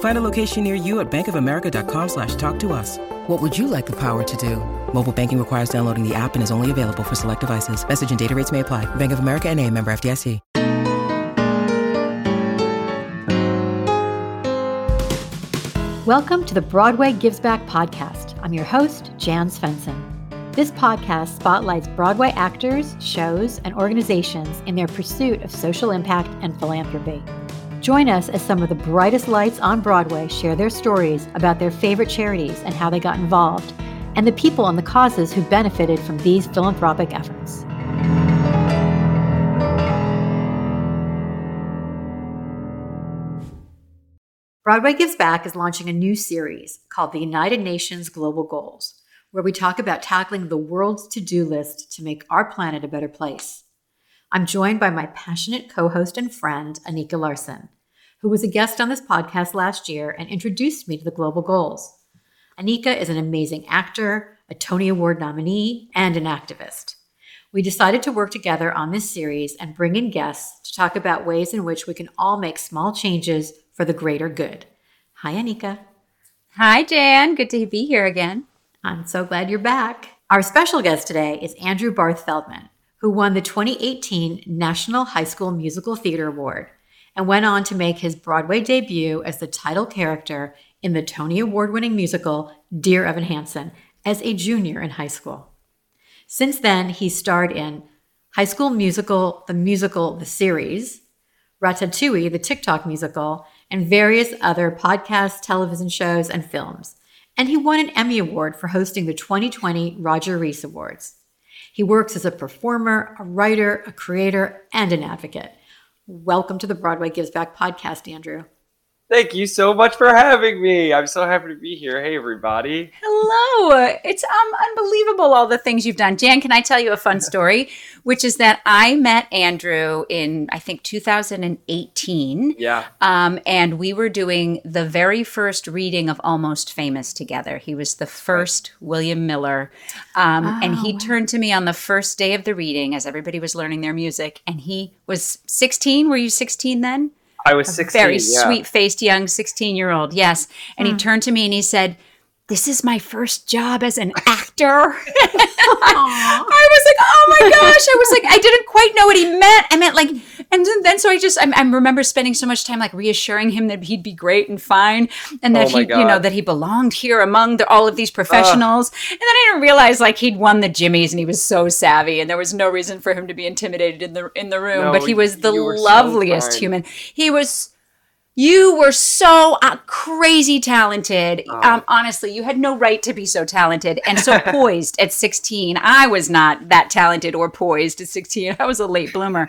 Find a location near you at bankofamerica.com slash talk to us. What would you like the power to do? Mobile banking requires downloading the app and is only available for select devices. Message and data rates may apply. Bank of America and a member FDIC. Welcome to the Broadway Gives Back podcast. I'm your host, Jan Svendsen. This podcast spotlights Broadway actors, shows, and organizations in their pursuit of social impact and philanthropy. Join us as some of the brightest lights on Broadway share their stories about their favorite charities and how they got involved, and the people and the causes who benefited from these philanthropic efforts. Broadway Gives Back is launching a new series called the United Nations Global Goals, where we talk about tackling the world's to do list to make our planet a better place. I'm joined by my passionate co host and friend, Anika Larsen, who was a guest on this podcast last year and introduced me to the global goals. Anika is an amazing actor, a Tony Award nominee, and an activist. We decided to work together on this series and bring in guests to talk about ways in which we can all make small changes for the greater good. Hi, Anika. Hi, Jan. Good to be here again. I'm so glad you're back. Our special guest today is Andrew Barth Feldman, who won the 2018 National High School Musical Theater Award and went on to make his Broadway debut as the title character in the Tony Award winning musical Dear Evan Hansen as a junior in high school. Since then, he starred in High School Musical, the musical, the series, Ratatouille, the TikTok musical, and various other podcasts, television shows, and films. And he won an Emmy Award for hosting the 2020 Roger Rees Awards. He works as a performer, a writer, a creator, and an advocate. Welcome to the Broadway Gives Back podcast, Andrew. Thank you so much for having me. I'm so happy to be here. Hey, everybody. Hello. It's um unbelievable all the things you've done. Jan, can I tell you a fun story? Which is that I met Andrew in I think 2018. Yeah. Um, and we were doing the very first reading of Almost Famous together. He was the first William Miller, um, Oh, and he wow. turned to me on the first day of the reading as everybody was learning their music, and he was 16. Were you 16 then? I was 16. very yeah. sweet faced young 16 year old. Yes. And Hmm. he turned to me and he said, This is my first job as an actor. I was like, Oh my gosh. I was like, I didn't quite know what he meant. I meant like, and then, then so I just, I, I remember spending so much time like reassuring him that he'd be great and fine and that Oh he, you know, that he belonged here among the, all of these professionals. and then I didn't realize like he'd won the Jimmys and he was so savvy and there was no reason for him to be intimidated in the, in the room, No, but he was the were so loveliest human. He was you were so uh, crazy talented. Oh. Um, honestly, you had no right to be so talented and so poised at 16. I was not that talented or poised at 16. I was a late bloomer.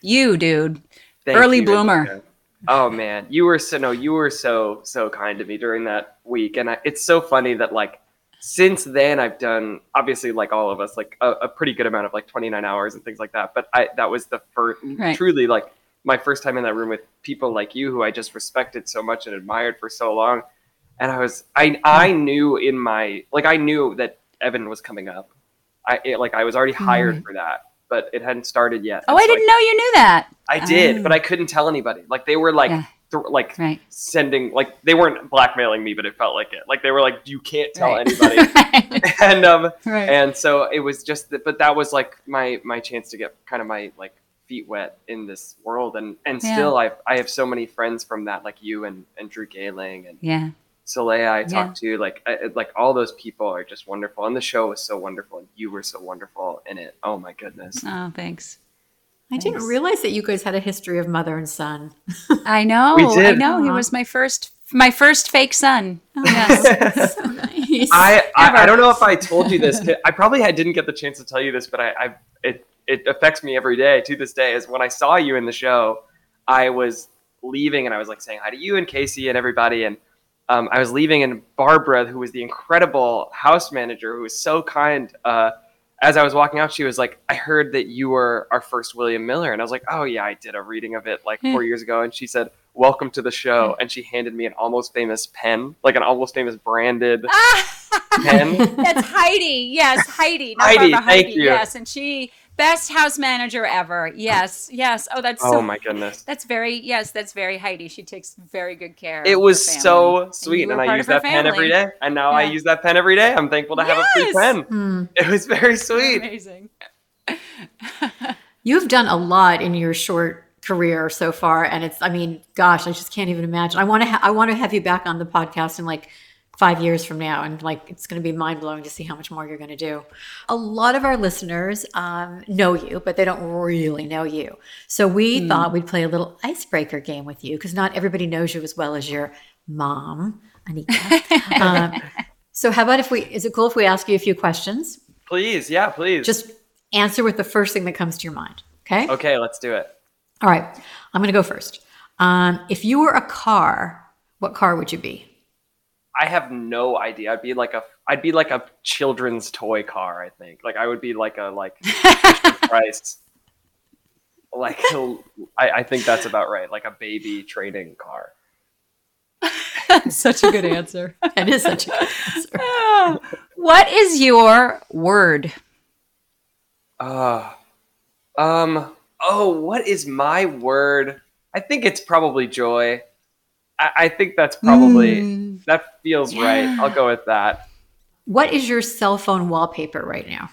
You, dude, Thank early you, bloomer. Anika. Oh man, you were so no, you were so so kind to me during that week, and I, it's so funny that like since then I've done obviously like all of us like a, a pretty good amount of like 29 hours and things like that. But I that was the first Right. truly like my first time in that room with people like you who I just respected so much and admired for so long, and I was I I knew in my like I knew that Evan was coming up. I it, like I was already hired for that, but it hadn't started yet. Oh, I so didn't know you knew that. I did, Oh. but I couldn't tell anybody. Like they were like, Yeah. th- like Right. sending, like they weren't blackmailing me, but it felt like it. Like they were like, you can't tell Right. anybody. right. and um, and so it was just, that, but that was like my my chance to get kind of my like feet wet in this world, and and Yeah. still I I have so many friends from that, like you and and Drew Gehling and Yeah. Solea I talked to, like I, like all those people are just wonderful, and the show was so wonderful, and you were so wonderful in it. Oh my goodness! Oh, thanks. I didn't realize that you guys had a history of mother and son. I know. We I did. know. He was my first my first fake son. Oh, yes. so nice. I, I I don't know if I told you this. I probably had, didn't get the chance to tell you this, but I, I it it affects me every day to this day. Is when I saw you in the show, I was leaving and I was like saying hi to you and Casey and everybody, and um, I was leaving, and Barbara, who was the incredible house manager, who was so kind. Uh, as I was walking out, she was like, "I heard that you were our first William Miller," and I was like, "Oh yeah, I did a reading of it like four years ago." And she said, "Welcome to the show," and she handed me an almost famous pen, like an almost famous branded pen. That's Heidi. Yes, Heidi. Not Heidi, Barbara, thank you. Yes, and she best house manager ever. Yes, yes. Oh, that's Oh so. my goodness. That's very yes. That's very Heidi. She takes very good care. It of was her so sweet, you and, I use of her that pen every day. And now I use that pen every day. I'm thankful to have a free pen. Hmm. It was very sweet. Amazing. You've done a lot in your short career so far, and it's. I mean, gosh, I just can't even imagine. I want to. Ha- I want to have you back on the podcast and like five years from now, and like it's going to be mind blowing to see how much more you're going to do. A lot of our listeners um, know you, but they don't really know you. So we thought we'd play a little icebreaker game with you because not everybody knows you as well as your mom, Anika. um, so how about if we? Is it cool if we ask you a few questions? Please, yeah, please. Just answer with the first thing that comes to your mind. Okay. okay. Let's do it. All right. I'm going to go first. Um, if you were a car, what car would you be? I have no idea. I'd be like a. I'd be like a children's toy car. I think. Like I would be like a like Price. Like I, I think that's about right. Like a baby training car. Such a good answer. That is such a good answer. what is your word? Uh, um. Oh, what is my word? I think it's probably joy. I, I think that's probably that feels right. I'll go with that. What is your cell phone wallpaper right now?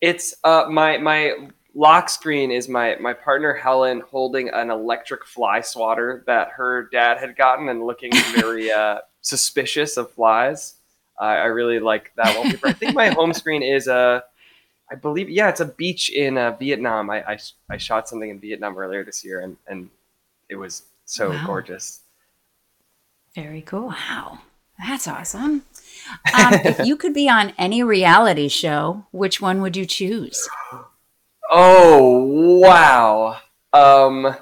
It's uh my my lock screen is my my partner Helen holding an electric fly swatter that her dad had gotten and looking very uh, suspicious of flies. Uh, I really like that wallpaper. I think my home screen is a, I believe yeah, it's a beach in uh, Vietnam. I, I I shot something in Vietnam earlier this year and and it was so Wow. gorgeous. Very cool. Wow, that's awesome. Um, if you could be on any reality show, which one would you choose? Oh wow. Um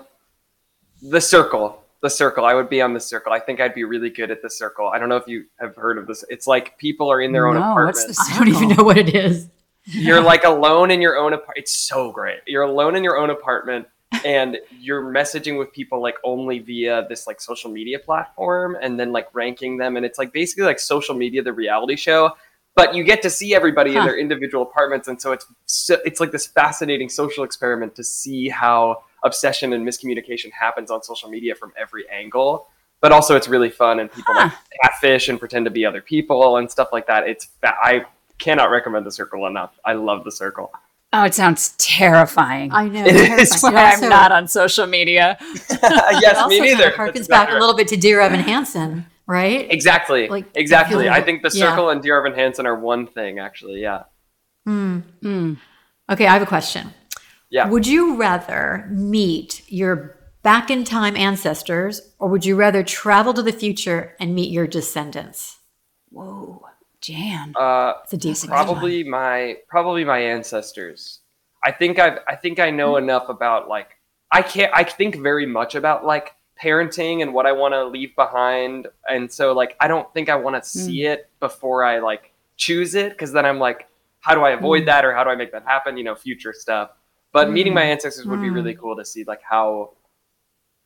The Circle. The Circle. I would be on The Circle. I think I'd be really good at The Circle. I don't know if you have heard of this. It's like people are in their own No, apartment. what's the I don't even know what it is. You're like alone in your own apartment. It's so great. You're alone in your own apartment and you're messaging with people like only via this like social media platform and then like ranking them and it's like basically like social media the reality show but you get to see everybody in their individual apartments and so it's so, it's like this fascinating social experiment to see how obsession and miscommunication happens on social media from every angle but also it's really fun and people like catfish and pretend to be other people and stuff like that. It's fa- i cannot recommend the circle enough. I love the circle Oh, it sounds terrifying. I know. It is terrifying. Why It I'm not on social media. yes it also me kind neither of harkens That's back exactly a little bit to Dear Evan Hansen, right? Exactly. Like, exactly. feels I think the yeah. circle and Dear Evan Hansen are one thing, actually. Yeah. Hmm. Hmm. Okay, I have a question. Yeah. Would you rather meet your back in time ancestors or would you rather travel to the future and meet your descendants? Whoa, Jan. Uh, It's a deep That's a question. probably my probably my ancestors. I think I've I think I know hmm. enough about like I can't I think very much about like parenting and what I want to leave behind, and so like I don't think I want to hmm. see it before I like choose it because then I'm like, how do I avoid hmm. that or how do I make that happen? You know, future stuff. But meeting my ancestors would be really cool to see like how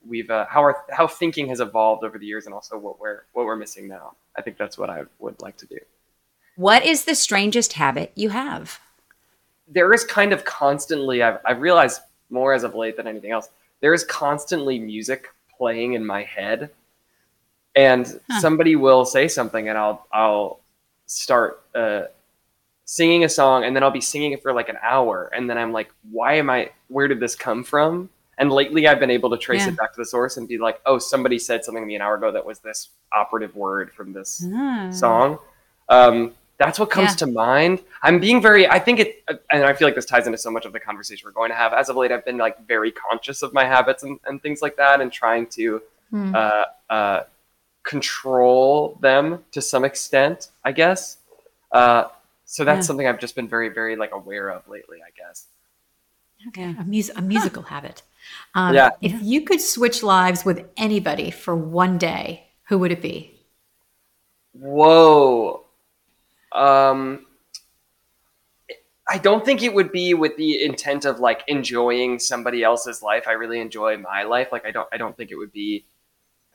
we've uh, how our how thinking has evolved over the years and also what we're what we're missing now. I think that's what I would like to do. What is the strangest habit you have? there is kind of constantly I've, I've realized more as of late than anything else there is constantly music playing in my head and somebody will say something and i'll i'll start uh, singing a song and then i'll be singing it for like an hour and then i'm like why am i where did this come from And lately, I've been able to trace Yeah. it back to the source and be like, oh, somebody said something to me an hour ago that was this operative word from this Ah. song. Um, that's what comes Yeah. to mind. I'm being very, I think it, and I feel like this ties into so much of the conversation we're going to have. As of late, I've been like very conscious of my habits and, and things like that and trying to Hmm. uh, uh, control them to some extent, I guess. Uh, so that's Yeah. something I've just been very, very like aware of lately, I guess. Yeah. a, mus- a musical habit. Um, Yeah. If you could switch lives with anybody for one day, who would it be? Whoa. Um, I don't think it would be with the intent of like enjoying somebody else's life. I really enjoy my life. Like I don't I don't think it would be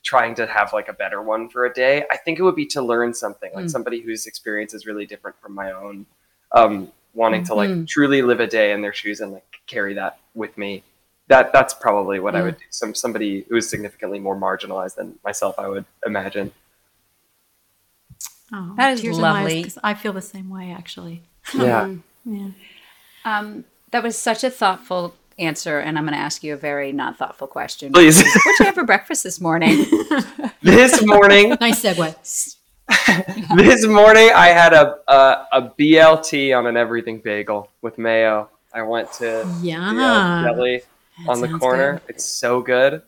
trying to have like a better one for a day. I think it would be to learn something, like somebody whose experience is really different from my own. Um, wanting to like truly live a day in their shoes and like carry that with me. That that's probably what I would do. Some somebody who is significantly more marginalized than myself, I would imagine. Oh, That is tears in my eyes, I feel the same way, actually. Yeah. Yeah. Um, that was such a thoughtful answer, and I'm going to ask you a very not thoughtful question. Please. What'd you have for breakfast this morning? this morning Nice segue. this morning I had a, a a BLT on an everything bagel with mayo. I went to Yeah. the, uh, deli on the corner. good. It's so good.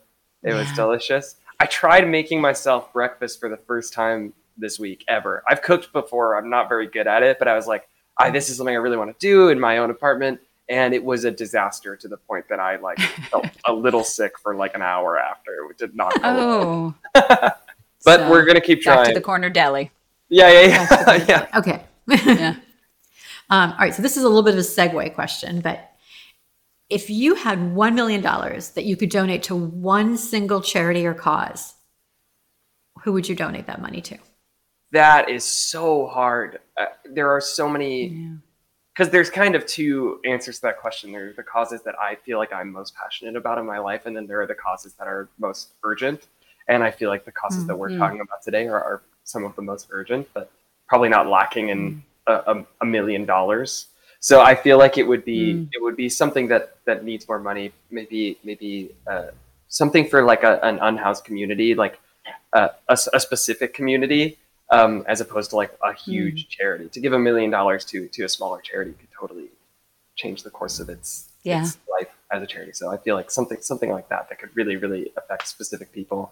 It was delicious. I tried making myself breakfast for the first time this week ever. I've cooked before. I'm not very good at it, but I was like, I, this is something I really want to do in my own apartment. And it was a disaster to the point that I like felt a little sick for like an hour after. It did not oh, But so we're gonna keep trying. to the corner deli. yeah, yeah, yeah. yeah. Okay. Yeah. Um, all right. So this is a little bit of a segue question, but if you had $1 million that you could donate to one single charity or cause, who would you donate that money to? That is so hard. Uh, there are so many because there's kind of two answers to that question. There are the causes that I feel like I'm most passionate about in my life, and then there are the causes that are most urgent. And I feel like the causes that we're talking about today are, are some of the most urgent, but probably not lacking in a, a, a million dollars. So I feel like it would be it would be something that that needs more money. Maybe maybe uh, something for like a, an unhoused community, like a a, s- a specific community, um, as opposed to like a huge charity. To give a million dollars to to a smaller charity could totally change the course of its, Yeah. its life as a charity. So I feel like something something like that that could really really affect specific people.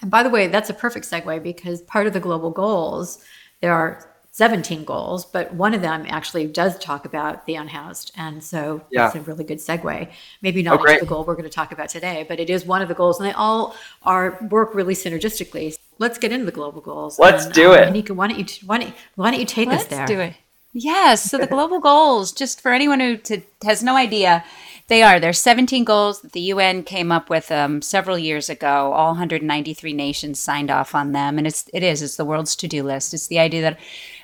And by the way, that's a perfect segue because part of the global goals, there are 17 goals, but one of them actually does talk about the unhoused. And so Yeah. that's a really good segue. Maybe Oh, not great. the goal we're going to talk about today, but it is one of the goals and they all are work really synergistically. Let's get into the global goals. Let's And, do um, it. Anika, why don't you, why don't, why don't you take us there? Let's there? do it. Yes. So the global goals, just for anyone who to, has no idea, they are. There's 17 goals that the UN came up with um, several years ago. All 193 nations signed off on them, and it's it is it's the world's to do list. It's the idea that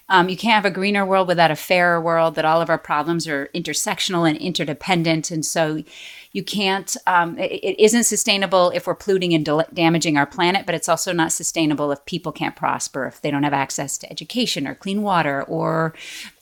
um, you can't have a greener world without a fairer world. That all of our problems are intersectional and interdependent, and so you can't. Um, it, it isn't sustainable if we're polluting and del- damaging our planet, but it's also not sustainable if people can't prosper, if they don't have access to education or clean water or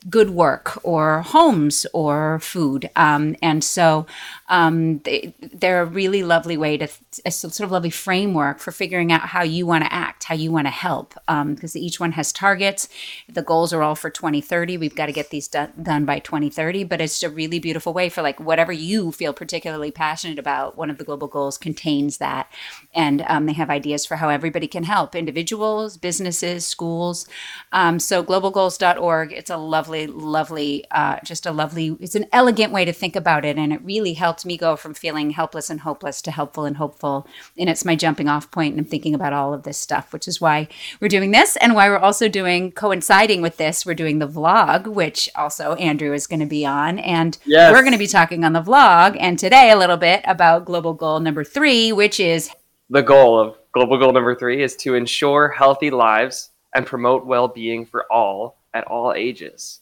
good work or homes or food. Um, and so um, they, they're a really lovely way to, a sort of lovely framework for figuring out how you want to act, how you want to help, because each one has targets. The goals are all for 2030. We've got to get these done, done by 2030, but it's a really beautiful way for like whatever you feel particularly passionate about. One of the global goals contains that. And um, they have ideas for how everybody can help individuals, businesses, schools. Um, so globalgoals.org, it's a lovely, lovely, uh, just a lovely, it's an elegant way to think about it. And it really helped me go from feeling helpless and hopeless to helpful and hopeful. And it's my jumping off point and I'm thinking about all of this stuff, which is why we're doing this and why we're also doing, coinciding with this, we're doing the vlog, which also Andrew is going to be on. And Yes. we're going to be talking on the vlog and today a little bit about global goal number three, which is The goal of global goal number three is to ensure healthy lives and promote well-being for all at all ages,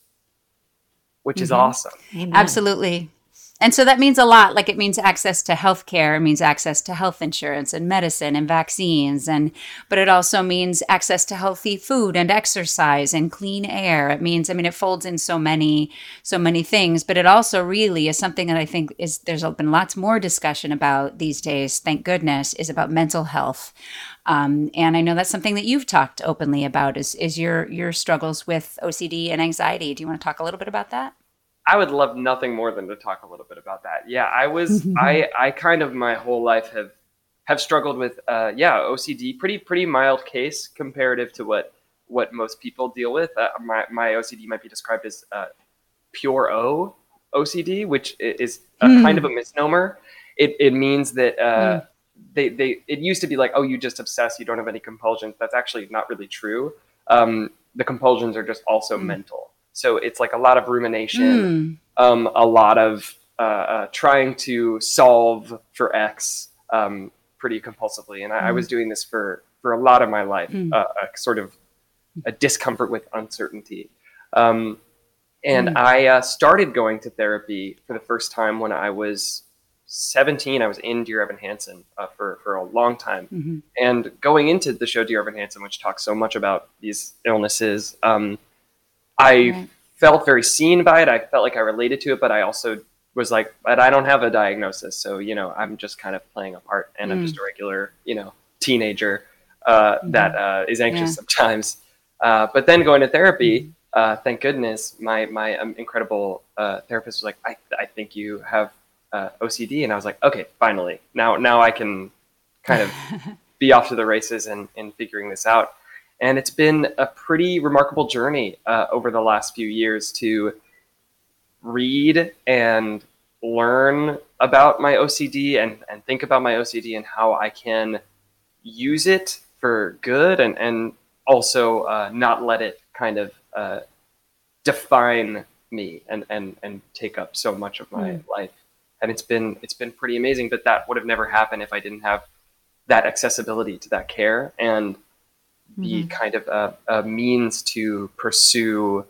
which is mm-hmm. awesome. Amen. Absolutely. And so that means a lot. Like it means access to health care, it means access to health insurance and medicine and vaccines. And but it also means access to healthy food and exercise and clean air. It means, I mean, it folds in so many, so many things, but it also really is something that I think is there's been lots more discussion about these days, thank goodness, is about mental health. Um, and I know that's something that you've talked openly about is is your your struggles with OCD and anxiety. Do you want to talk a little bit about that? I would love nothing more than to talk a little bit about that. Yeah, I was I I kind of my whole life have have struggled with uh, yeah OCD, pretty pretty mild case comparative to what what most people deal with. Uh, my my OCD might be described as uh, pure O OCD, which is a mm. kind of a misnomer. It it means that. Mm. They, they it used to be like oh you just obsess you don't have any compulsions that's actually not really true um, the compulsions are just also mm. mental so it's like a lot of rumination, mm. um, a lot of uh, uh, trying to solve for X um, pretty compulsively. And I, mm. I, was hmm. doing this for, for a lot of my life, mm. uh, a sort of a discomfort with uncertainty. Um, and hmm. I uh, started going to therapy for the first time when I was 17. I was in Dear Evan Hansen uh, for, for a long time. Mm-hmm. And going into the show Dear Evan Hansen, which talks so much about these illnesses, um, I right. felt very seen by it. I felt like I related to it, but I also was like, but I don't have a diagnosis, so you know, I'm just kind of playing a part, and mm. I'm just a regular, you know, teenager uh, mm-hmm. that uh, is anxious yeah. sometimes. Uh, but then going to therapy, mm-hmm. uh, thank goodness, my my um, incredible uh, therapist was like, I I think you have uh, OCD, and I was like, okay, finally, now now I can kind of be off to the races and and figuring this out. And it's been a pretty remarkable journey uh, over the last few years to read and learn about my OCD and, and think about my OCD and how I can use it for good and, and also uh, not let it kind of uh, define me and, and, and take up so much of my mm. life. And it's been it's been pretty amazing, but that would have never happened if I didn't have that accessibility to that care and the mm-hmm. kind of a, a, means to pursue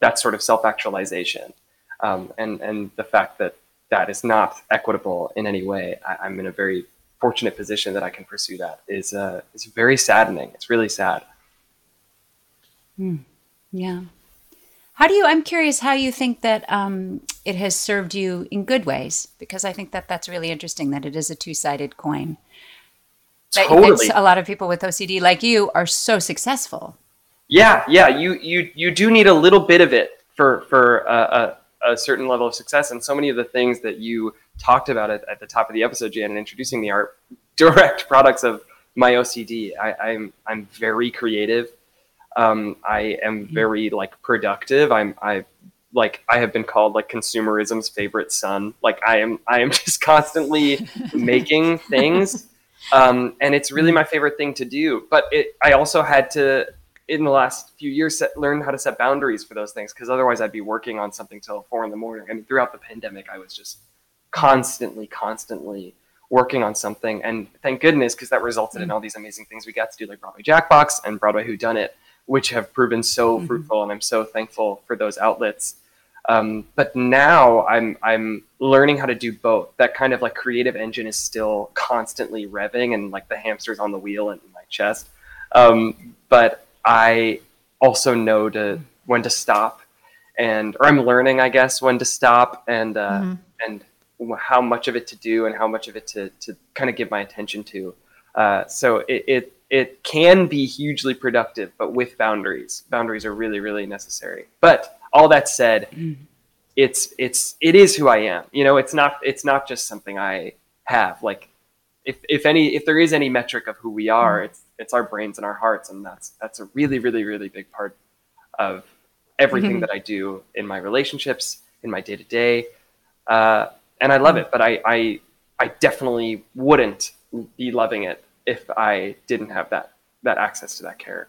that sort of self-actualization um, and and the fact that that is not equitable in any way I, am in a very fortunate position that I can pursue that is uh, is very saddening it's really sad mm. yeah how do you i'm curious how you think that um, it has served you in good ways because i think that that's really interesting that it is a two-sided coin totally. a lot of people with OCD like you are so successful. Yeah, yeah, you you you do need a little bit of it for for a, a, a certain level of success, and so many of the things that you talked about at, at the top of the episode, Jan, and introducing me are direct products of my OCD. I, I'm, I'm very creative. Um, I am mm-hmm. very like productive. I'm I like I have been called like consumerism's favorite son. Like I am I am just constantly making things um, and it's really my favorite thing to do. But it, I also had to, in the last few years, set, learn how to set boundaries for those things because otherwise I'd be working on something till four in the morning. I mean, throughout the pandemic, I was just constantly, constantly working on something, and thank goodness because that resulted in all these amazing things we got to do, like Broadway Jackbox and Broadway Whodunit, which have proven so mm-hmm. fruitful, and I'm so thankful for those outlets. Um, but now I'm I'm learning how to do both. That kind of like creative engine is still constantly revving and like the hamsters on the wheel in my chest. Um, but I also know to when to stop, and or I'm learning, I guess, when to stop and uh, mm-hmm. and how much of it to do and how much of it to to kind of give my attention to. Uh, so it, it it can be hugely productive, but with boundaries. Boundaries are really really necessary. But all that said, mm. it's it's it is who I am. You know, it's not it's not just something I have. Like if if any if there is any metric of who we are, mm. it's it's our brains and our hearts, and that's that's a really really really big part of everything mm-hmm. that I do in my relationships, in my day to day, and I love mm. it. But I, I I definitely wouldn't be loving it if I didn't have that that access to that care.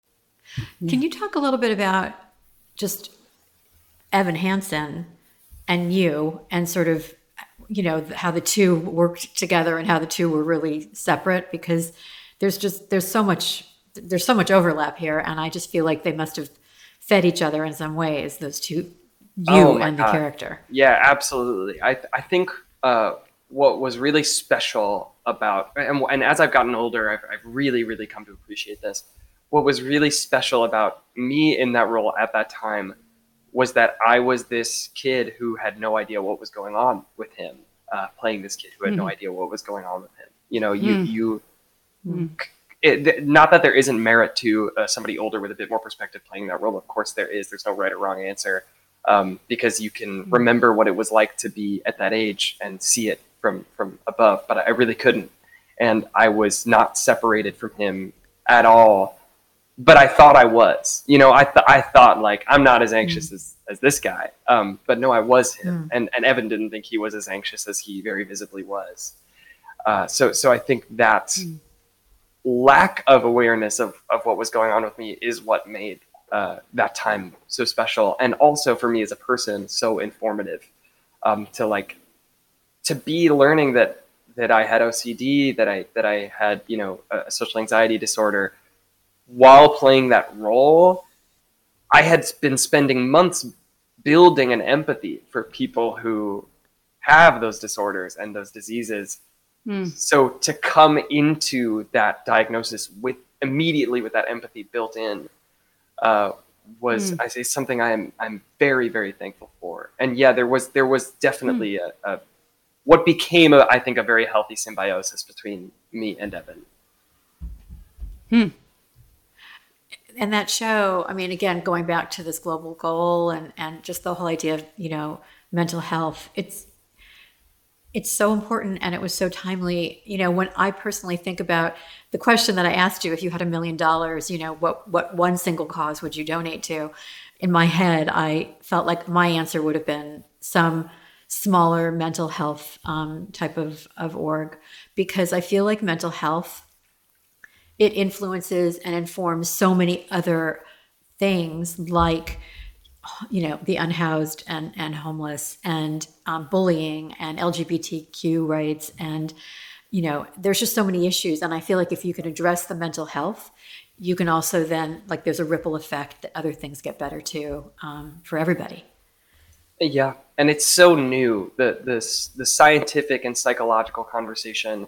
Can you talk a little bit about just Evan Hansen and you and sort of you know how the two worked together and how the two were really separate because there's just there's so much there's so much overlap here and I just feel like they must have fed each other in some ways those two you Oh and the God. character. Yeah, absolutely. I I think uh, what was really special about and, and as I've gotten older, I've, I've really really come to appreciate this. What was really special about me in that role at that time was that I was this kid who had no idea what was going on with him, uh, playing this kid who had no idea what was going on with him. You know, you you. It, not that there isn't merit to uh, somebody older with a bit more perspective playing that role. Of course, there is. There's no right or wrong answer um, because you can remember what it was like to be at that age and see it from from above. But I really couldn't, and I was not separated from him at all. But I thought I was. You know, I th- I thought like I'm not as anxious as, as this guy. Um, but no, I was him, and and Evan didn't think he was as anxious as he very visibly was. Uh, so so I think that lack of awareness of, of what was going on with me is what made uh, that time so special and also for me as a person so informative um, to like to be learning that that I had OCD that I that I had you know a social anxiety disorder while playing that role I had been spending months building an empathy for people who have those disorders and those diseases. Hmm. So to come into that diagnosis with immediately with that empathy built in uh, was hmm. I say something I am I'm very very thankful for. And yeah, there was there was definitely hmm. a, a what became a, I think a very healthy symbiosis between me and Evan. And that show i mean again going back to this global goal and and just the whole idea of you know mental health it's it's so important and it was so timely. You know when i personally think about the question that i asked you if you had a million dollars you know what what one single cause would you donate to? In my head i felt like my answer would have been some smaller mental health um, type of, of org because i feel like mental health it influences and informs so many other things like you know the unhoused and and homeless and um, bullying and lgbtq rights and you know there's just so many issues. And i feel like if you can address the mental health you can also then like there's a ripple effect that other things get better too um, for everybody. Yeah, and it's so new the this the scientific and psychological conversation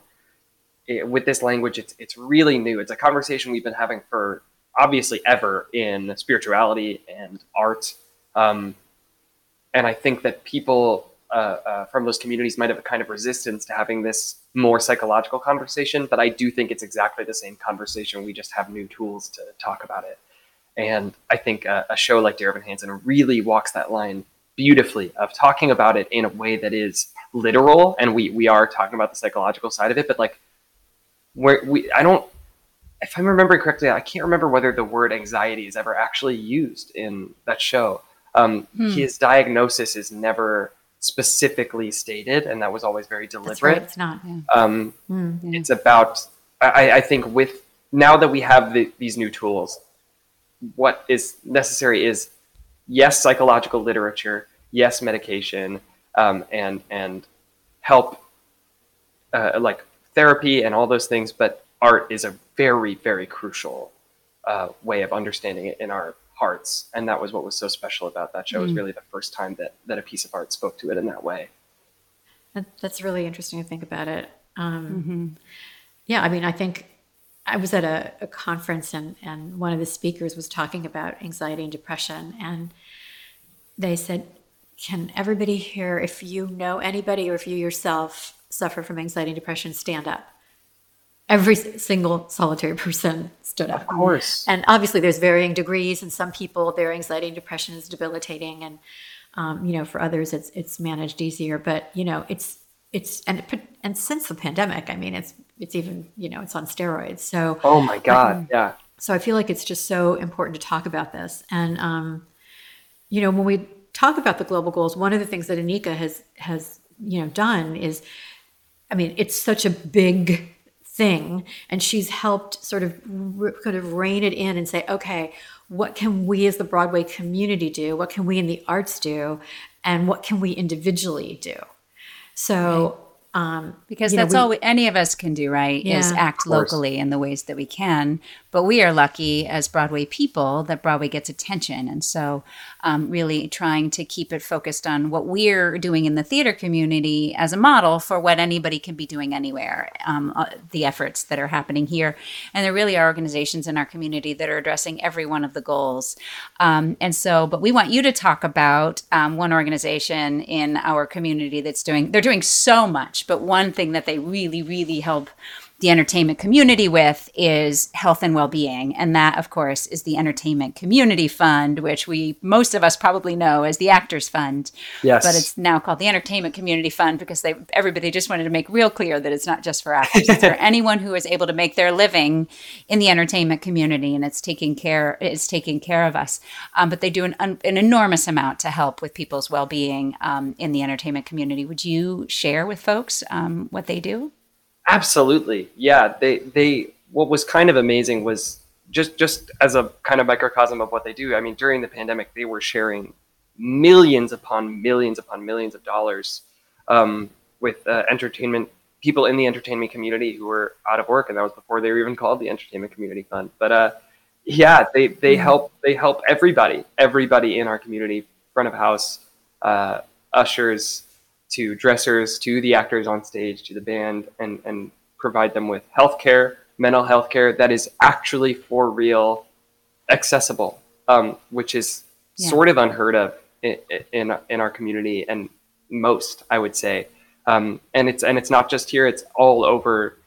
eh, with this language. It's it's really new. It's a conversation we've been having for obviously ever in spirituality and art, um, and I think that people uh, uh, from those communities might have a kind of resistance to having this more psychological conversation. But I do think it's exactly the same conversation. We just have new tools to talk about it. And I think a, a show like Dear Evan Hansen really walks that line beautifully of talking about it in a way that is literal. And we, we are talking about the psychological side of it, but like where we, I don't, if I'm remembering correctly, I can't remember whether the word anxiety is ever actually used in that show. Um, His diagnosis is never specifically stated, and that was always very deliberate right it's not um, it's about I, I think with now that we have the, these new tools what is necessary is yes psychological literature yes medication um, and and help uh, like therapy and all those things but art is a very very crucial uh, way of understanding it in our hearts. And that was what was so special about that show. It was really the first time that, that a piece of art spoke to it in that way. That, that's really interesting to think about it. Um, Yeah, I mean, I think I was at a, a conference and, and one of the speakers was talking about anxiety and depression. And they said, Can everybody here, if you know anybody or if you yourself suffer from anxiety and depression, stand up? Every single solitary person stood up. Of course. And obviously, there's varying degrees, and some people their anxiety and depression is debilitating, and um, you know, for others, it's it's managed easier. But you know, it's it's and it- and since the pandemic, I mean, it's it's even you know, it's on steroids. So Oh my God. Yeah. so I feel like it's just so important to talk about this. And um, you know, when we talk about the global goals, one of the things that Anika has has you know done is, I mean, it's such a big thing, and she's helped sort of kind of rein it in and say, okay, what can we as the Broadway community do? What can we in the arts do? And what can we individually do? So. Um, because you know, that's we- all we, any of us can do right is act locally in the ways that we can. But we are lucky as broadway people that broadway gets attention. And so um, really trying to keep it focused on what we're doing in the theater community as a model for what anybody can be doing anywhere um, uh, the efforts that are happening here. And there really are organizations in our community that are addressing every one of the goals. Um, and so but we want you to talk about um, one organization in our community that's doing they're doing so much but one thing that they really really help the entertainment community with is health and well-being. And that of course is the entertainment community fund which we most of us probably know as the actors fund. Yes. but it's now called the entertainment community fund because they everybody just wanted to make real clear that it's not just for actors. It's for anyone who is able to make their living in the entertainment community and it's taking care it's taking care of us. Um, but they do an, an enormous amount to help with people's well-being um, in the entertainment community. Would you share with folks um, what they do Absolutely. Yeah. They they what was kind of amazing was just just as a kind of microcosm of what they do. I mean, during the pandemic, they were sharing millions upon millions upon millions of dollars um, with uh, entertainment people in the entertainment community who were out of work, and that was before they were even called the Entertainment Community Fund. But uh, yeah, they they help they help everybody everybody in our community, front of house, uh, ushers, to dressers, to the actors on stage, to the band, and and provide them with health care, mental health care that is actually for real, accessible, um, which is Yeah. sort of unheard of in, in in our community and most, I would say. Um, and it's and it's not just here; it's all over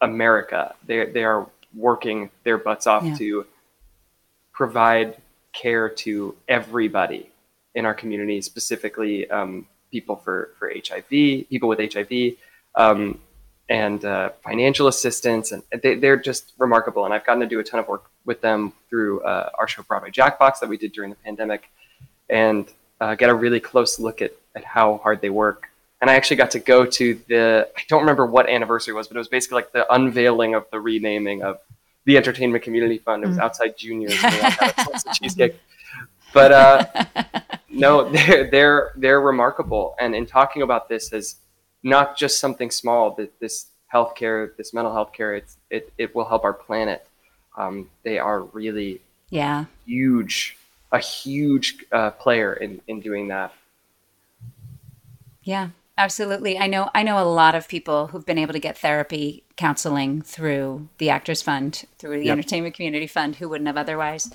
America. They they are working their butts off Yeah. to provide care to everybody in our community, specifically um, people for, for HIV, people with HIV, um, and uh, financial assistance. And they, they're just remarkable. And I've gotten to do a ton of work with them through uh, our show Broadway Jackbox that we did during the pandemic and uh, get a really close look at, at how hard they work. And I actually got to go to the, I don't remember what anniversary it was, but it was basically like the unveiling of the renaming of the Entertainment Community Fund. It was outside Junior's. and they all had a slice of cheesecake. But uh, no, they're they're they're remarkable. And in talking about this as not just something small, that this healthcare, this mental health care, it's it, it will help our planet. Um, they are really yeah huge, a huge uh, player in in doing that. Yeah, absolutely. I know I know a lot of people who've been able to get therapy counseling through the Actors Fund, through the Yep. Entertainment Community Fund who wouldn't have otherwise.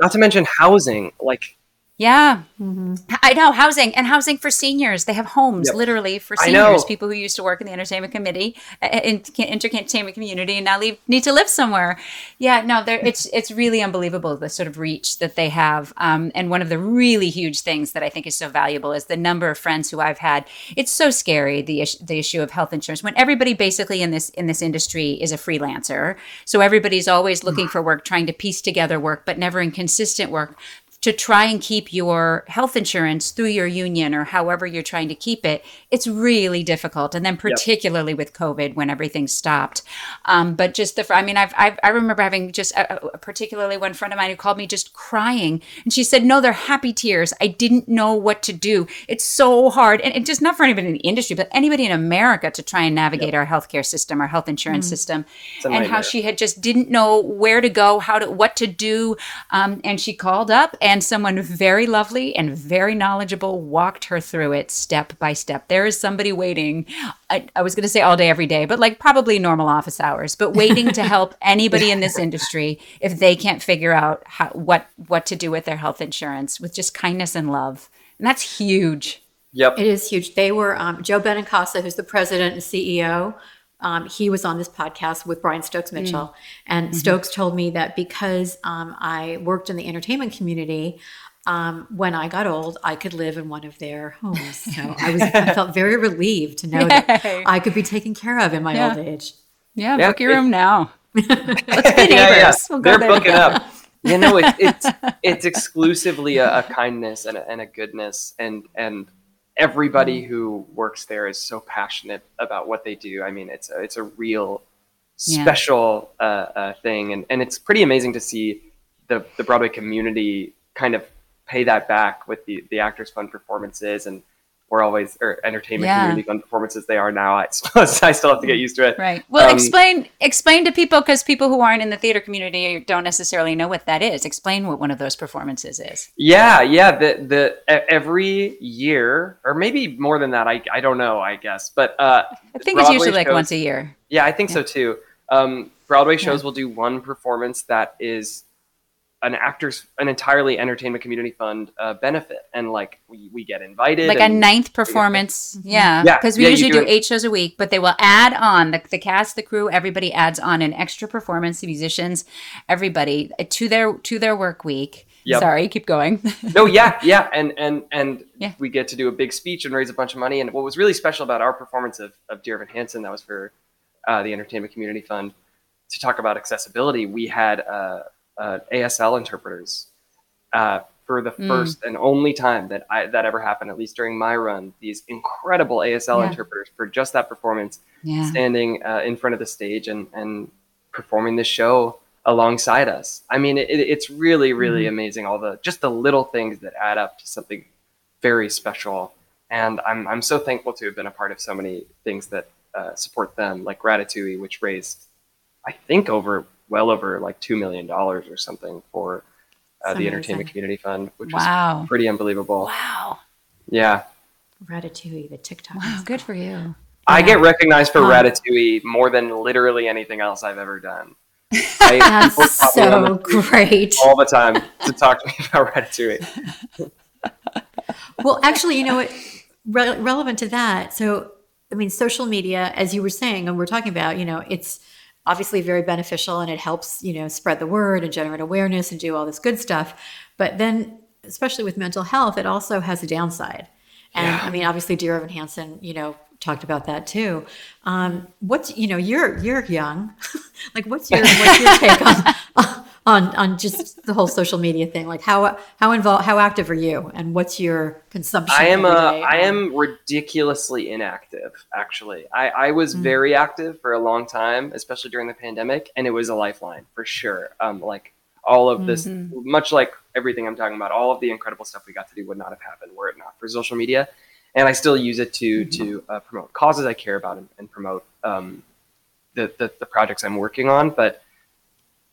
Not to mention housing, like Yeah. I know housing and housing for seniors. They have homes Yep. literally for seniors, people who used to work in the entertainment committee, uh, in entertainment community, and now leave, need to live somewhere. Yeah, no, they're- it's it's really unbelievable the sort of reach that they have. Um, and one of the really huge things that I think is so valuable is the number of friends who I've had. It's so scary the issue, the issue of health insurance when everybody basically in this in this industry is a freelancer. So everybody's always looking for work, trying to piece together work, but never in consistent work to try and keep your health insurance through your union or however you're trying to keep it, it's really difficult. And then particularly yep. with COVID when everything stopped. Um, but just the, I mean, I've, I've i remember having just a, a particularly one friend of mine who called me just crying, and she said, "No, they're happy tears. I didn't know what to do. It's so hard, and, just not for anybody in the industry, but anybody in America to try and navigate yep. our healthcare system, our health insurance mm. system, and how she had just didn't know where to go, how to, what to do, um, and she called up." And and someone very lovely and very knowledgeable walked her through it step by step. There is somebody waiting. I, I was going to say all day, every day, but like probably normal office hours, but waiting to help anybody in this industry if they can't figure out how, what what to do with their health insurance with just kindness and love. And that's huge. Yep. It is huge. They were um, Joe Benincasa, who's the president and CEO um, he was on this podcast with Brian Stokes Mitchell. Mm. And mm-hmm. Stokes told me that because um, I worked in the entertainment community, um, when I got old, I could live in one of their homes. So I was I felt very relieved to know that I could be taken care of in my yeah. old age. Yeah, yeah book your room now. Let's be neighbors. Yeah, yeah. We'll They're booking up. You know, it, it's it's exclusively a, a kindness and a, and a goodness, and and everybody mm. who works there is so passionate about what they do. I mean, it's a, it's a real special yeah. uh, uh, thing, and, and it's pretty amazing to see the the Broadway community kind of pay that back with the the Actors Fund performances and we're always or entertainment yeah. community performances they are now. I suppose I still have to get used to it. Right. Well, um, explain explain to people because people who aren't in the theater community don't necessarily know what that is. Explain what one of those performances is. Yeah, yeah. The the every year or maybe more than that. I I don't know. I guess, but uh, I think Broadway it's usually shows, like once a year. Yeah, I think yeah. so too. Um, Broadway shows yeah. will do one performance that is an actors an entirely entertainment community fund uh, benefit and like we, we get invited like a ninth performance yeah because yeah, we yeah, usually do, do eight shows a week but they will add on the, the cast the crew everybody adds on an extra performance the musicians everybody uh, to their to their work week Yep. Sorry, keep going. no, yeah, yeah, and and and yeah. we get to do a big speech and raise a bunch of money. And what was really special about our performance of, of Dear Evan Hansen, that was for uh, the Entertainment Community Fund, to talk about accessibility. We had uh, uh, ASL interpreters uh, for the mm. first and only time that I, that ever happened, at least during my run. These incredible ASL yeah. interpreters for just that performance, yeah. standing uh, in front of the stage and and performing the show alongside us. I mean, it, it's really really mm. amazing. All the just the little things that add up to something very special. And I'm I'm so thankful to have been a part of so many things that uh, support them, like Ratatouille, which raised I think over well over like two million dollars or something for uh, the Entertainment Community Fund, which wow. was pretty unbelievable. Wow. Yeah. Ratatouille, the TikTok. Wow, good for you. I get recognized for Ratatouille more than literally anything else I've ever done. I, That's so great. All the time to talk to me about Ratatouille. well, actually, you know what? Re- relevant to that. So, I mean, social media, as you were saying, and we're talking about, you know, it's obviously very beneficial and it helps you know spread the word and generate awareness and do all this good stuff. But then especially with mental health it also has a downside. And yeah. i mean obviously dear evan hansen you know talked about that too. Um, what's you know you're you're young. Like what's your what's your take on on on just the whole social media thing. Like how how involved how active are you? And what's your consumption i am uh, i am ridiculously inactive actually. I i was mm-hmm. very active for a long time especially during the pandemic and it was a lifeline for sure. Um like all of this mm-hmm. much like everything i'm talking about all of the incredible stuff we got to do would not have happened were it not for social media. And i still use it to mm-hmm. to uh, promote causes i care about and, and promote um the, the the projects i'm working on. But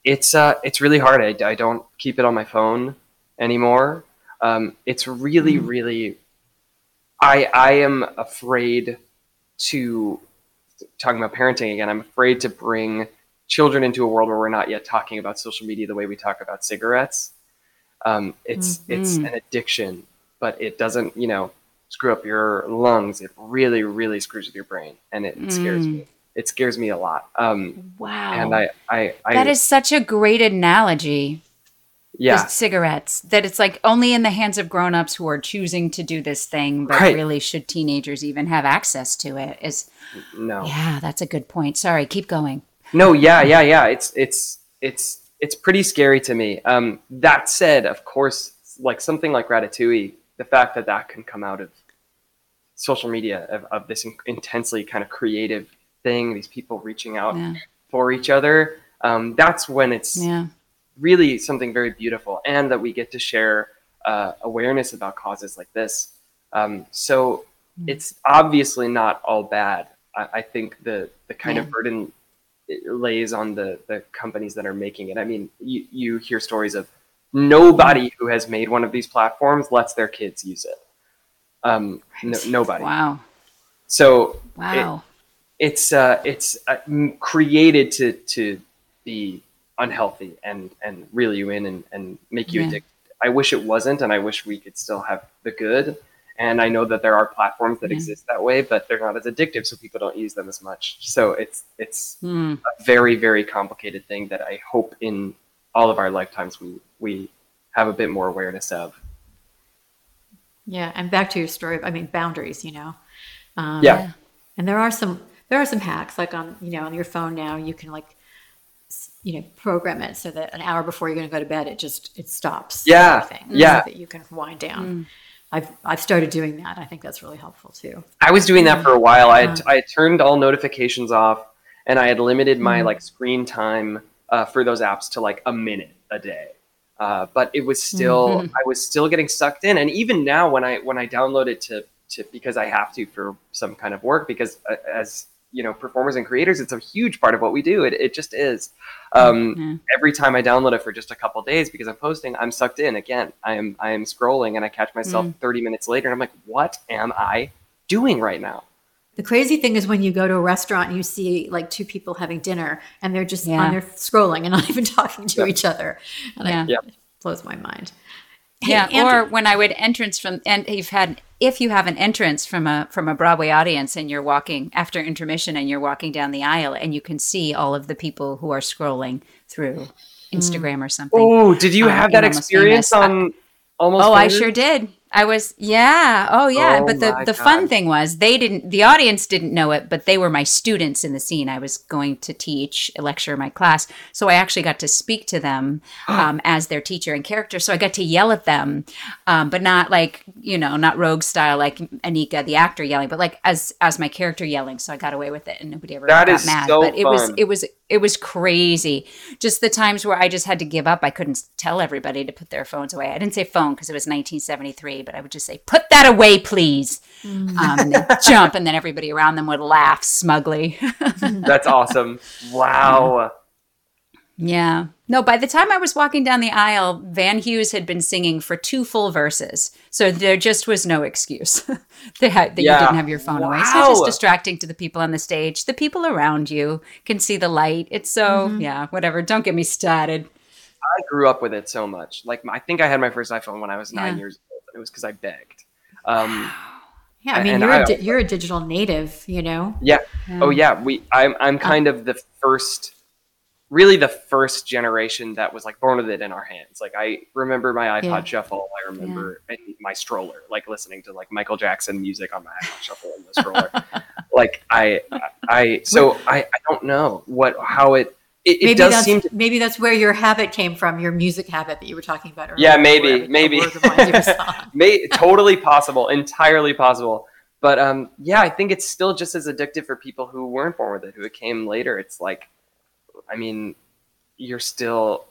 it's uh, it's really hard. I, I don't keep it on my phone anymore. Um, it's really, mm. really. I I am afraid to talking about parenting again. I'm afraid to bring children into a world where we're not yet talking about social media the way we talk about cigarettes. Um, it's mm-hmm. it's an addiction, but it doesn't you know screw up your lungs. It really, really screws with your brain, and it, it scares mm. me it scares me a lot. Um, wow. And I, I, I, that is such a great analogy. Yeah. cigarettes that it's like only in the hands of grown-ups who are choosing to do this thing, but right. really should teenagers even have access to it is no. Yeah, that's a good point. Sorry, keep going. No, yeah, yeah, yeah. It's, it's, it's, it's pretty scary to me. Um, that said, of course, like something like Ratatouille, the fact that that can come out of social media of, of this in- intensely kind of creative thing, these people reaching out Yeah. for each other, um, that's when it's Yeah. really something very beautiful, and that we get to share uh, awareness about causes like this. Um, so it's obviously not all bad. I, I think the the kind of burden it lays on the the companies that are making it. I mean, you you hear stories of nobody who has made one of these platforms lets their kids use it. Um, no, nobody. Wow. So Wow. It's uh, it's uh, created to to be unhealthy and and reel you in and, and make you Yeah. addicted. I wish it wasn't, and I wish we could still have the good. And I know that there are platforms that Yeah. exist that way, but they're not as addictive, so people don't use them as much. So it's it's Hmm. a very very complicated thing that I hope in all of our lifetimes we we have a bit more awareness of. Yeah, and back to your story. I mean, boundaries. You know. Um, Yeah. And there are some there are some hacks like on you know on your phone now you can like you know program it so that an hour before you're going to go to bed it just it stops Yeah, everything, yeah. so that you can wind down. I've I've started doing that. I think that's really helpful too. I was doing that for a while. I had, Uh-huh. I had turned all notifications off, and I had limited my Mhm. like screen time uh, for those apps to like a minute a day. Uh, but it was still Mhm. I was still getting sucked in, and even now when I when I download it to to because I have to for some kind of work because uh, as you know performers and creators it's a huge part of what we do it, it just is um, Yeah. every time I download it for just a couple days because I'm posting, I'm sucked in again. I am I am scrolling and I catch myself Mm. 30 minutes later and I'm like, what am I doing right now? The crazy thing is when you go to a restaurant and you see like two people having dinner and they're just Yeah. on their scrolling and not even talking to Yeah. each other. And Yeah. it Yeah. blows my mind. Hey, Yeah, Andrew- or when I would entrance from and you've had if you have an entrance from a from a Broadway audience and you're walking after intermission and you're walking down the aisle and you can see all of the people who are scrolling through Instagram or something. Oh, did you Um, have in that experience Famous. on almost? Oh, I sure did. I was yeah. Oh yeah. Oh but the the fun thing was they didn't the audience didn't know it, but they were my students in the scene. I was going to teach a lecture in my class. So I actually got to speak to them um, as their teacher and character. So I got to yell at them, um, but not like, you know, not rogue style like Anika, the actor yelling, but like as as my character yelling. So I got away with it and nobody ever That got mad. so but it was it was it was crazy. Just the times where I just had to give up. I couldn't tell everybody to put their phones away. I didn't say phone because it was 1973, but I would just say, "Put that away, please." Mm. Um, and they'd jump, and then everybody around them would laugh smugly. That's awesome. Wow. yeah. No, by the time I was walking down the aisle, Van Hughes had been singing for two full verses, so there just was no excuse that, had- that Yeah. you didn't have your phone away. So it's just distracting to the people on the stage. The people around you can see the light. It's so yeah, whatever. Don't get me started. I grew up with it so much. Like I think I had my first iPhone when I was nine Yeah. years old. and It was because I begged. Um, Yeah, I mean, you're a di- you're a digital native, you know. yeah. Oh yeah. We. I'm. I'm kind of the first. Really, the first generation that was like born with it in our hands. Like I remember my iPod Yeah. Shuffle. I remember and my stroller, like listening to like Michael Jackson music on my iPod Shuffle in the stroller. like I, I. So I. I don't know what how it. It, it maybe does that's seem to maybe that's where your habit came from, your music habit that you were talking about earlier. Yeah, maybe, maybe. word reminds you of a song. May, totally possible, entirely possible. But um, yeah, I think it's still just as addictive for people who weren't born with it, who it came later. It's like, I mean, you're still.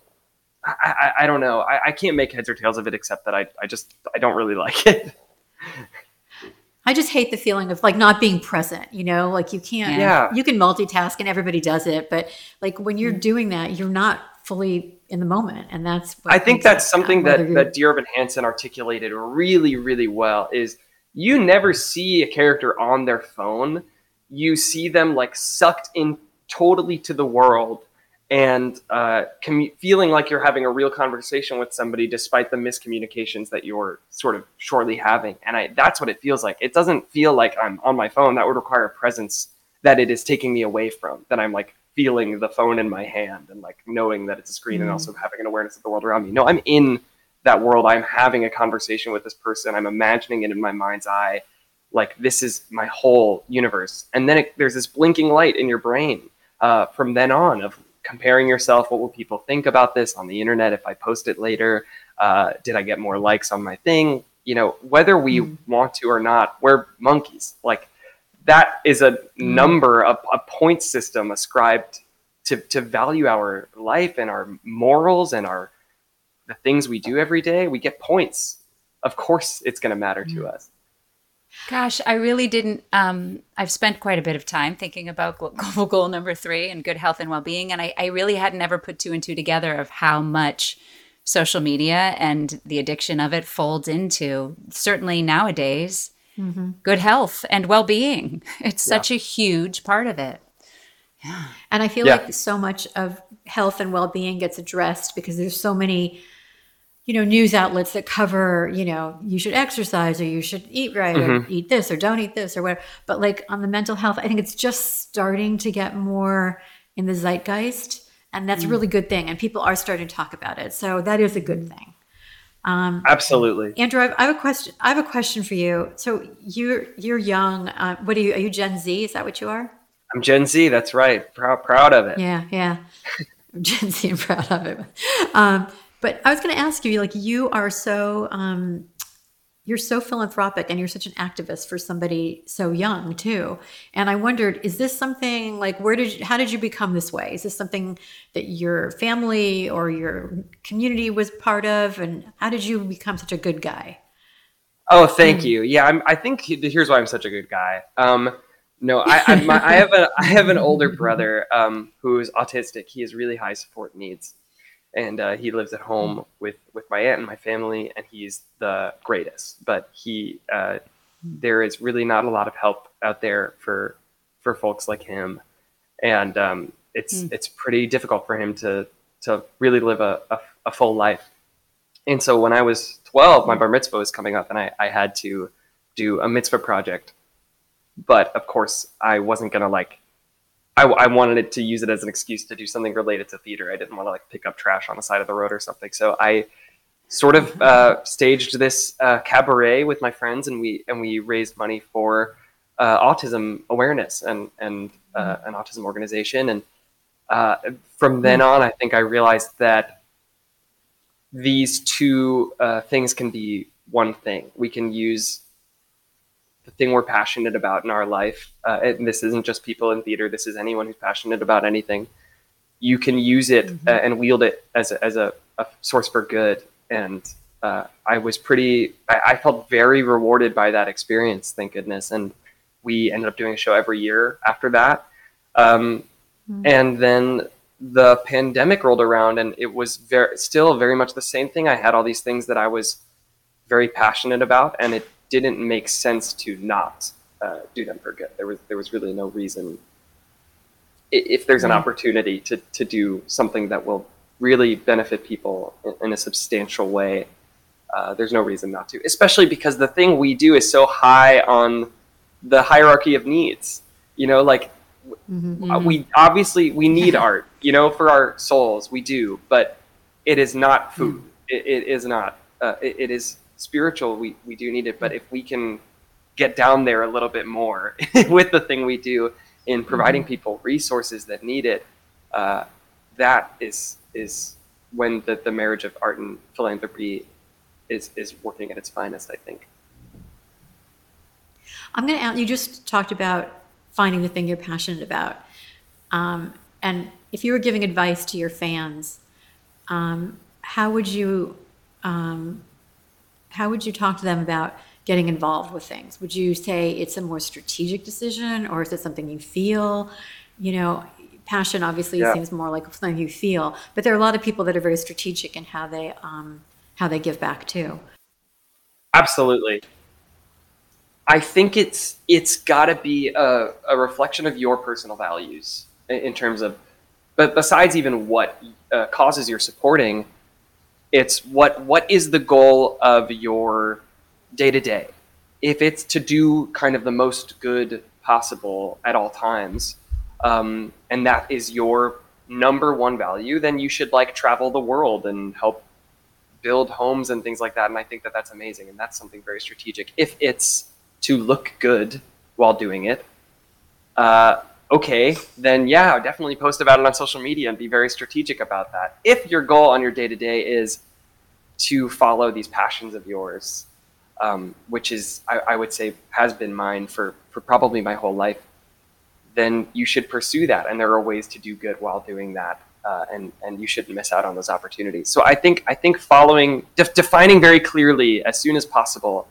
I, I, I don't know. I, I can't make heads or tails of it except that I, I just I don't really like it. I just hate the feeling of like not being present, you know, like you can't, Yeah. you can multitask and everybody does it, but like when you're mm. doing that, you're not fully in the moment. And that's, what I think that's something whether that that Dear Evan Hansen articulated really, really well. Is you never see a character on their phone. You see them like sucked in totally to the world and uh, commu- feeling like you're having a real conversation with somebody despite the miscommunications that you're sort of shortly having. And I, that's what it feels like. It doesn't feel like I'm on my phone. That would require a presence that it is taking me away from. That I'm like feeling the phone in my hand and like knowing that it's a screen and also having an awareness of the world around me. No, I'm in that world. I'm having a conversation with this person. I'm imagining it in my mind's eye. Like this is my whole universe. And then it, there's this blinking light in your brain uh, from then on of comparing yourself. What will people think about this on the internet if I post it later? Uh, did I get more likes on my thing? You know, whether we mm. want to or not, we're monkeys. Like that is a mm. number, a, a point system ascribed to, to value our life and our morals and our the things we do every day. We get points. Of course, it's going to matter mm. to us. Gosh, I really didn't. Um, I've spent quite a bit of time thinking about global goal number three and good health and well being. And I, I really had never put two and two together of how much social media and the addiction of it folds into certainly nowadays mm-hmm. good health and well being. It's yeah. such a huge part of it. Yeah. And I feel yeah. like so much of health and well being gets addressed because there's so many you know news outlets that cover you know you should exercise or you should eat right mm-hmm. or eat this or don't eat this or whatever but like on the mental health i think it's just starting to get more in the zeitgeist and that's mm. a really good thing and people are starting to talk about it so that is a good thing. Um, absolutely. Andrew I have, I have, a question i have a question for you. So you're you're young uh, what are you are you gen z? Is that what you are? I'm gen z that's right. Proud proud of it. Yeah yeah. Gen z and proud of it. Um, but I was going to ask you, like, you are so um, you're so philanthropic and you're such an activist for somebody so young too. And I wondered, is this something like where did you, how did you become this way? Is this something that your family or your community was part of? And how did you become such a good guy? Oh, thank mm. you. Yeah, I'm, I think here's why I'm such a good guy. Um, no, I, I, my, I, have a I have an older brother um, who's autistic. He has really high support needs, and uh, he lives at home with with my aunt and my family, and he's the greatest. But he, uh, there is really not a lot of help out there for for folks like him, and um, it's mm. it's pretty difficult for him to to really live a, a, a, full life. And so when I was 12, my bar mitzvah was coming up, and I, I had to do a mitzvah project. But of course, I wasn't gonna like I, I, wanted it to use it as an excuse to do something related to theater. I didn't want to like pick up trash on the side of the road or something. So I sort of uh, staged this uh, cabaret with my friends, and we and we raised money for uh, autism awareness and and uh, an autism organization. And uh, from then on, I think I realized that these two uh, things can be one thing. We can use the thing we're passionate about in our life, uh, and this isn't just people in theater, this is anyone who's passionate about anything, you can use it mm-hmm. uh, and wield it as a, as a, a source for good. And uh, I was pretty, I, I, felt very rewarded by that experience, thank goodness. And we ended up doing a show every year after that. Um, mm-hmm. And then the pandemic rolled around, and it was very, still very much the same thing. I had all these things that I was very passionate about, and it didn't make sense to not uh, do them for good. There was there was really no reason. If there's an opportunity to to do something that will really benefit people in, in a substantial way, uh, there's no reason not to. Especially because the thing we do is so high on the hierarchy of needs. You know, like mm-hmm. we obviously we need art. You know, for our souls, we do, but it is not food. Mm. It, it is not. Uh, it, it is spiritual, we, we do need it. But if we can get down there a little bit more with the thing we do in providing mm-hmm. people resources that need it, uh, that is is when the, the marriage of art and philanthropy is is working at its finest. I think. I'm going to. You just talked about finding the thing you're passionate about, um, and if you were giving advice to your fans, um, how would you um, how would you talk to them about getting involved with things? Would you say it's a more strategic decision or is it something you feel? You know, passion obviously yeah. seems more like something you feel, but there are a lot of people that are very strategic in how they um, how they give back too. Absolutely. I think it's it's got to be a, a reflection of your personal values in, in terms of, but besides even what uh, causes you're supporting, it's what what is the goal of your day to day? If it's to do kind of the most good possible at all times, um, and that is your number one value, then you should like travel the world and help build homes and things like that. And I think that that's amazing, and that's something very strategic. If it's to look good while doing it, uh, okay, then yeah, definitely post about it on social media and be very strategic about that. If your goal on your day to day is to follow these passions of yours, um, which is I, I would say has been mine for for probably my whole life, then you should pursue that. And there are ways to do good while doing that. Uh, and and you shouldn't miss out on those opportunities. So I think I think following def- defining very clearly as soon as possible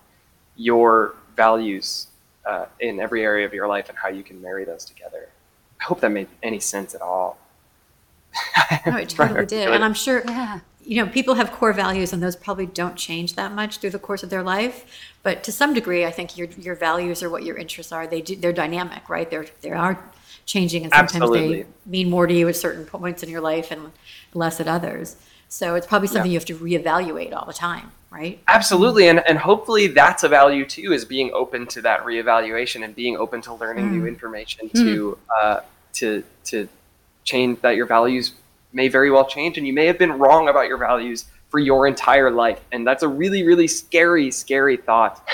your values uh, in every area of your life and how you can marry those together. I hope that made any sense at all. No, it totally did. And I'm sure, Yeah. you know, people have core values and those probably don't change that much through the course of their life. But to some degree, I think your, your values or what your interests are, they do, they're dynamic, right? They're, they are changing and sometimes Absolutely. they mean more to you at certain points in your life and less at others. So it's probably something you have to reevaluate all the time, right? Absolutely, and and hopefully that's a value too, is being open to that reevaluation and being open to learning new information to uh, to to change that your values may very well change, and you may have been wrong about your values for your entire life, and that's a really really scary scary thought.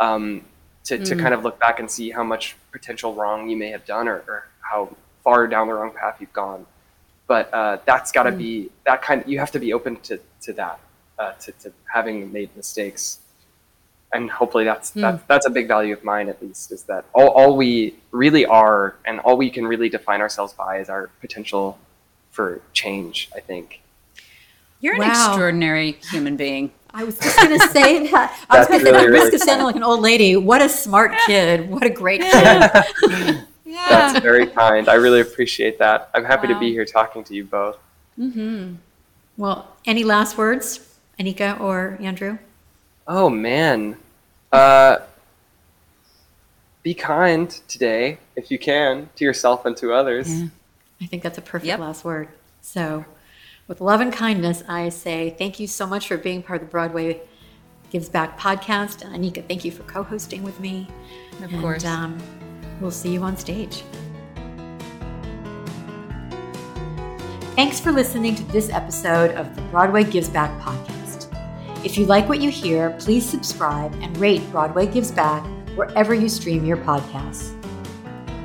Um, to, to kind of look back and see how much potential wrong you may have done or, or how far down the wrong path you've gone. But uh, that's got to be that kind. you have to be open to to that, uh, to, to having made mistakes, and hopefully that's that's that's a big value of mine at least. Is that all, all we really are, and all we can really define ourselves by is our potential for change. I think. You're an extraordinary human being. I was just going to say that. I was going to say, at risk really of sounding like an old lady, what a smart kid. What a great kid. That's very kind. I really appreciate that. I'm happy to be here talking to you both. Mm-hmm. Well, any last words, Anika or Andrew? Oh man. Uh, be kind today, if you can, to yourself and to others. I think that's a perfect Yep. last word. So, with love and kindness, I say thank you so much for being part of the Broadway Gives Back podcast. And Anika, thank you for co hosting with me. Of and, course. Um, we'll see you on stage. Thanks for listening to this episode of the Broadway Gives Back podcast. If you like what you hear, please subscribe and rate Broadway Gives Back wherever you stream your podcasts.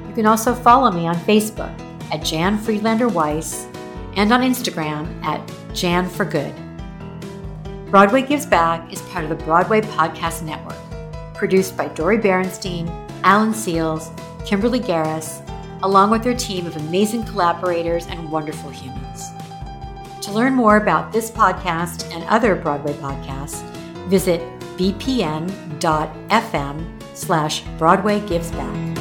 You can also follow me on Facebook at Jan Friedlander Weiss and on Instagram at Jan for Good. Broadway Gives Back is part of the Broadway Podcast Network, produced by Dori Berinstein, Alan Seales, Kimberly Garris, along with their team of amazing collaborators and wonderful humans. To learn more about this podcast and other Broadway podcasts, visit bpn.fm slash Broadway Gives Back.